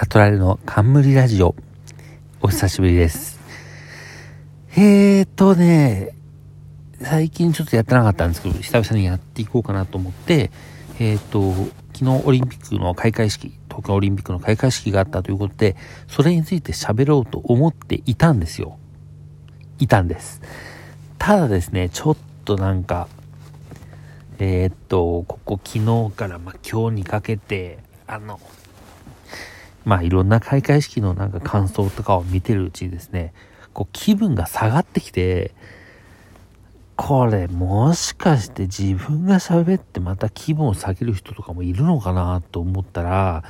悟られの冠ラジオ。お久しぶりです。えーとね、最近ちょっとやってなかったんですけど、久々にやっていこうかなと思って、えーと、昨日オリンピックの開会式、東京オリンピックの開会式があったということで、それについて喋ろうと思っていたんですよ。いたんです。ただですね、ちょっとなんか、えー、っと、ここ昨日からま今日にかけて、あの、まあいろんな開会式のなんか感想とかを見てるうちにですね、こう気分が下がってきて、これもしかして自分が喋ってまた気分を下げる人とかもいるのかなと思ったら、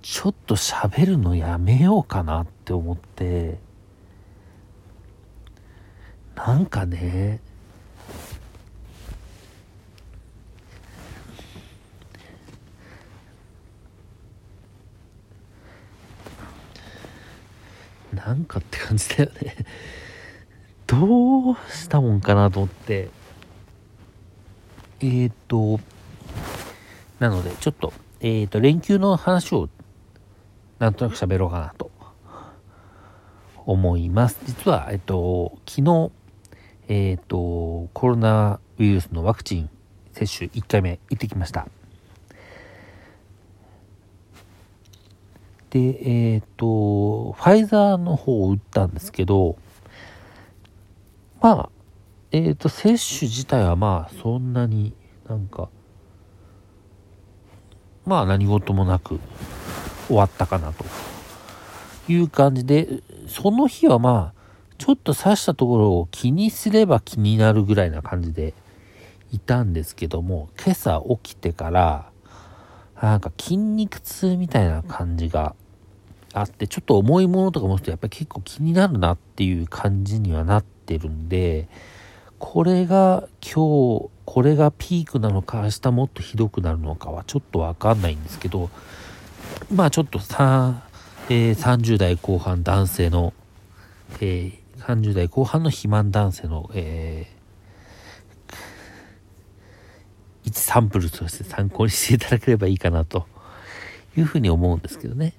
ちょっと喋るのやめようかなって思って、なんかね、なんかって感じだよねどうしたもんかなと思って。えっ、と、なので、ちょっと、えっ、と、連休の話を、なんとなく喋ろうかなと、思います。実は、えっ、と、昨日、えっ、と、コロナウイルスのワクチン接種1回目行ってきました。で、えっ、ー、と、ファイザーの方を打ったんですけど、まあ、えっ、ー、と、接種自体はまあ、そんなになんか、まあ何事もなく終わったかなと。いう感じで、その日はまあ、ちょっと刺したところを気にすれば気になるぐらいな感じでいたんですけども、今朝起きてから、なんか筋肉痛みたいな感じがあって、ちょっと重いものとか持つとやっぱり結構気になるなっていう感じにはなってるんで、これが今日、これがピークなのか、明日もっとひどくなるのかはちょっとわかんないんですけど、まあちょっとさ、えー、30代後半男性の、えー、30代後半の肥満男性の、えー、一サンプルとして参考にしていただければいいかなというふうに思うんですけどね。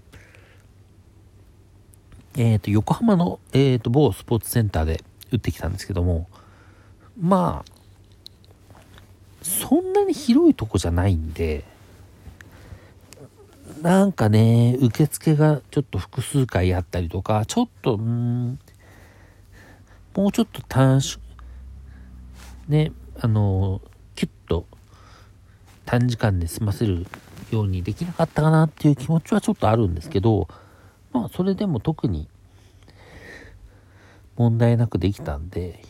えっ、ー、と、横浜の、えっ、ー、と、某スポーツセンターで打ってきたんですけども、まあ、そんなに広いとこじゃないんで、なんかね、受付がちょっと複数回あったりとか、ちょっと、うん、もうちょっと短縮、ね、あの、キュッと短時間で済ませるようにできなかったかなっていう気持ちはちょっとあるんですけど、まあそれでも特に問題なくできたんで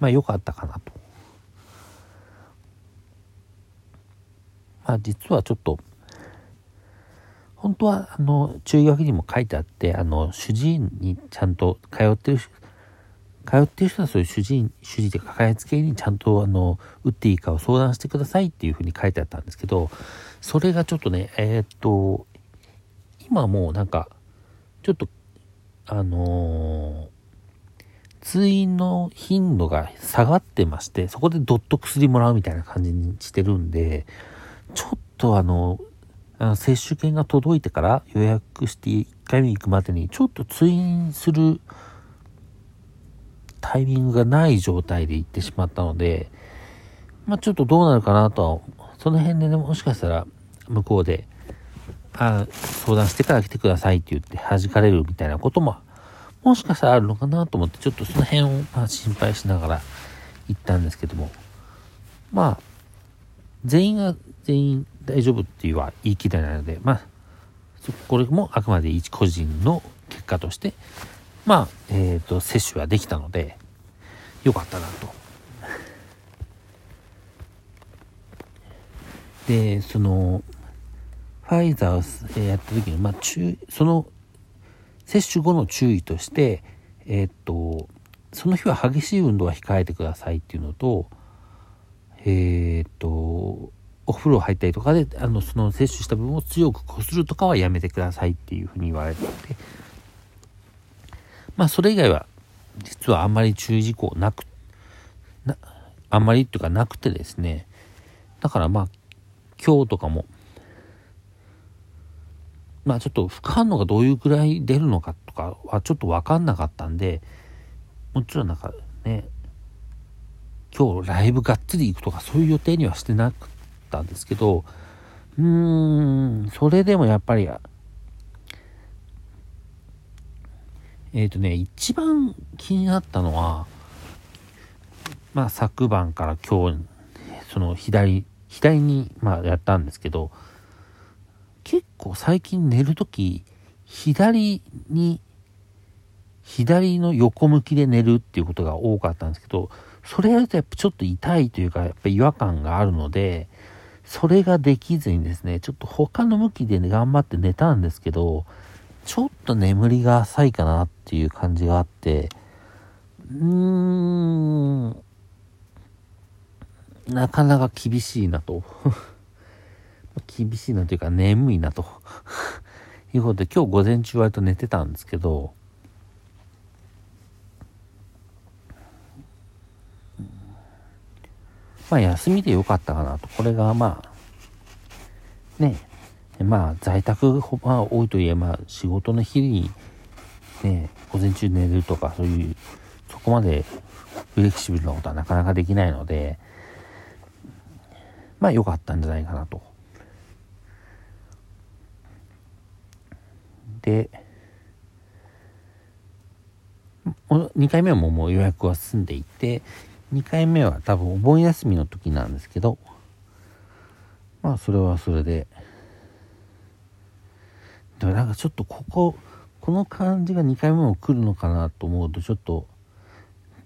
まあ良かったかなと。まあ実はちょっと本当はあの注意書きにも書いてあってあの主治医にちゃんと通ってる通ってる人はそういう主治医主治医でかかりつけにちゃんとあの打っていいかを相談してくださいっていうふうに書いてあったんですけどそれがちょっとねえー、っと今もうなんかちょっと、あのー、通院の頻度が下がってまして、そこでどっと薬もらうみたいな感じにしてるんで、ちょっとあの、あの接種券が届いてから予約して1回目行くまでに、ちょっと通院するタイミングがない状態で行ってしまったので、まあちょっとどうなるかなとは、その辺でね、もしかしたら向こうであ相談してから来てくださいって言って弾かれるみたいなことも、もしかしたらあるのかなと思って、ちょっとその辺をまあ心配しながら行ったんですけども、まあ、全員が全員大丈夫っていうは言い切れないので、まあ、これもあくまで一個人の結果として、まあ、えっ、ー、と、接種はできたので、よかったなと。で、その、ァイザーをやった時に、まあ、注その接種後の注意として、えー、っと、その日は激しい運動は控えてくださいっていうのと、えー、っと、お風呂入ったりとかで、あの、その接種した分を強くこするとかはやめてくださいっていうふうに言われてて、まあ、それ以外は、実はあんまり注意事項なく、な、あんまりっていうかなくてですね、だからまあ、今日とかも、まあちょっと副反応がどういうくらい出るのかとかはちょっとわかんなかったんで、もちろんなんかね、今日ライブがっつり行くとかそういう予定にはしてなかったんですけど、うーん、それでもやっぱり、えっ、ー、とね、一番気になったのは、まあ昨晩から今日、その左、左に、まあやったんですけど、結構最近寝るとき、左に、左の横向きで寝るっていうことが多かったんですけど、それやるとやっぱちょっと痛いというか、やっぱ違和感があるので、それができずにですね、ちょっと他の向きで、ね、頑張って寝たんですけど、ちょっと眠りが浅いかなっていう感じがあって、うーん、なかなか厳しいなと。厳しいなというか眠いなと。いうことで今日午前中割と寝てたんですけど、まあ休みでよかったかなと。これがまあ、ね、まあ在宅が多いといえ、まあ仕事の日に、ね、午前中寝るとかそういう、そこまでフレキシブルなことはなかなかできないので、まあ良かったんじゃないかなと。で、2回目はもうもう予約は済んでいて、2回目は多分お盆休みの時なんですけど、まあそれはそれで、でもなんかちょっとここ、この感じが2回目も来るのかなと思うとちょっと、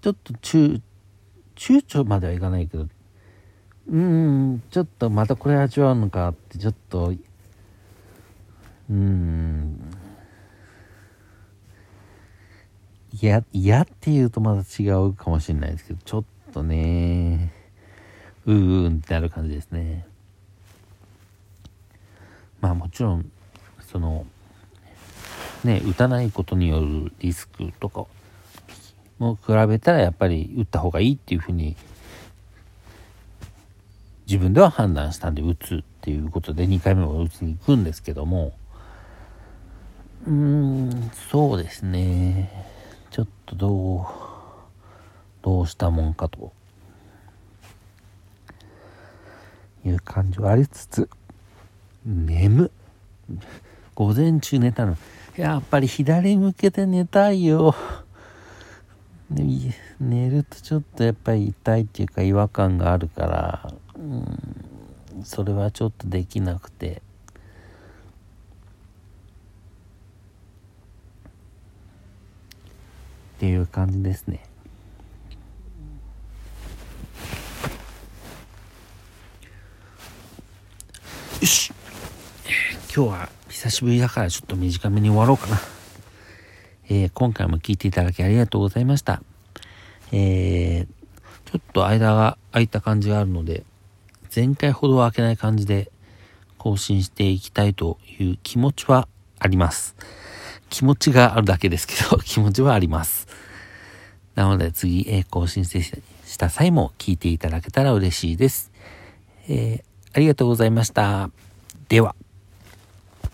ちょっと躊躇まではいかないけど、うーん、ちょっとまたこれ味わうのかってちょっと、うーん、嫌、嫌って言うとまた違うかもしれないですけど、ちょっとね、うーんってなる感じですね。まあもちろん、その、ね、打たないことによるリスクとかも比べたらやっぱり打った方がいいっていうふうに自分では判断したんで打つっていうことで2回目も打ちに行くんですけども。うーんそうですね。ちょっとどうどうしたもんかという感じはありつつ眠。午前中寝たの。やっぱり左向けて寝たいよ。寝るとちょっとやっぱり痛いっていうか違和感があるからうんそれはちょっとできなくてっていう感じですねよし今日は久しぶりだからちょっと短めに終わろうかな。えー、今回も聞いていただきありがとうございました。えー、ちょっと間が空いた感じがあるので、前回ほどは開けない感じで更新していきたいという気持ちはあります。気持ちがあるだけですけど、気持ちはあります。なので次、え、更新した際も聞いていただけたら嬉しいです。えー、ありがとうございました。では。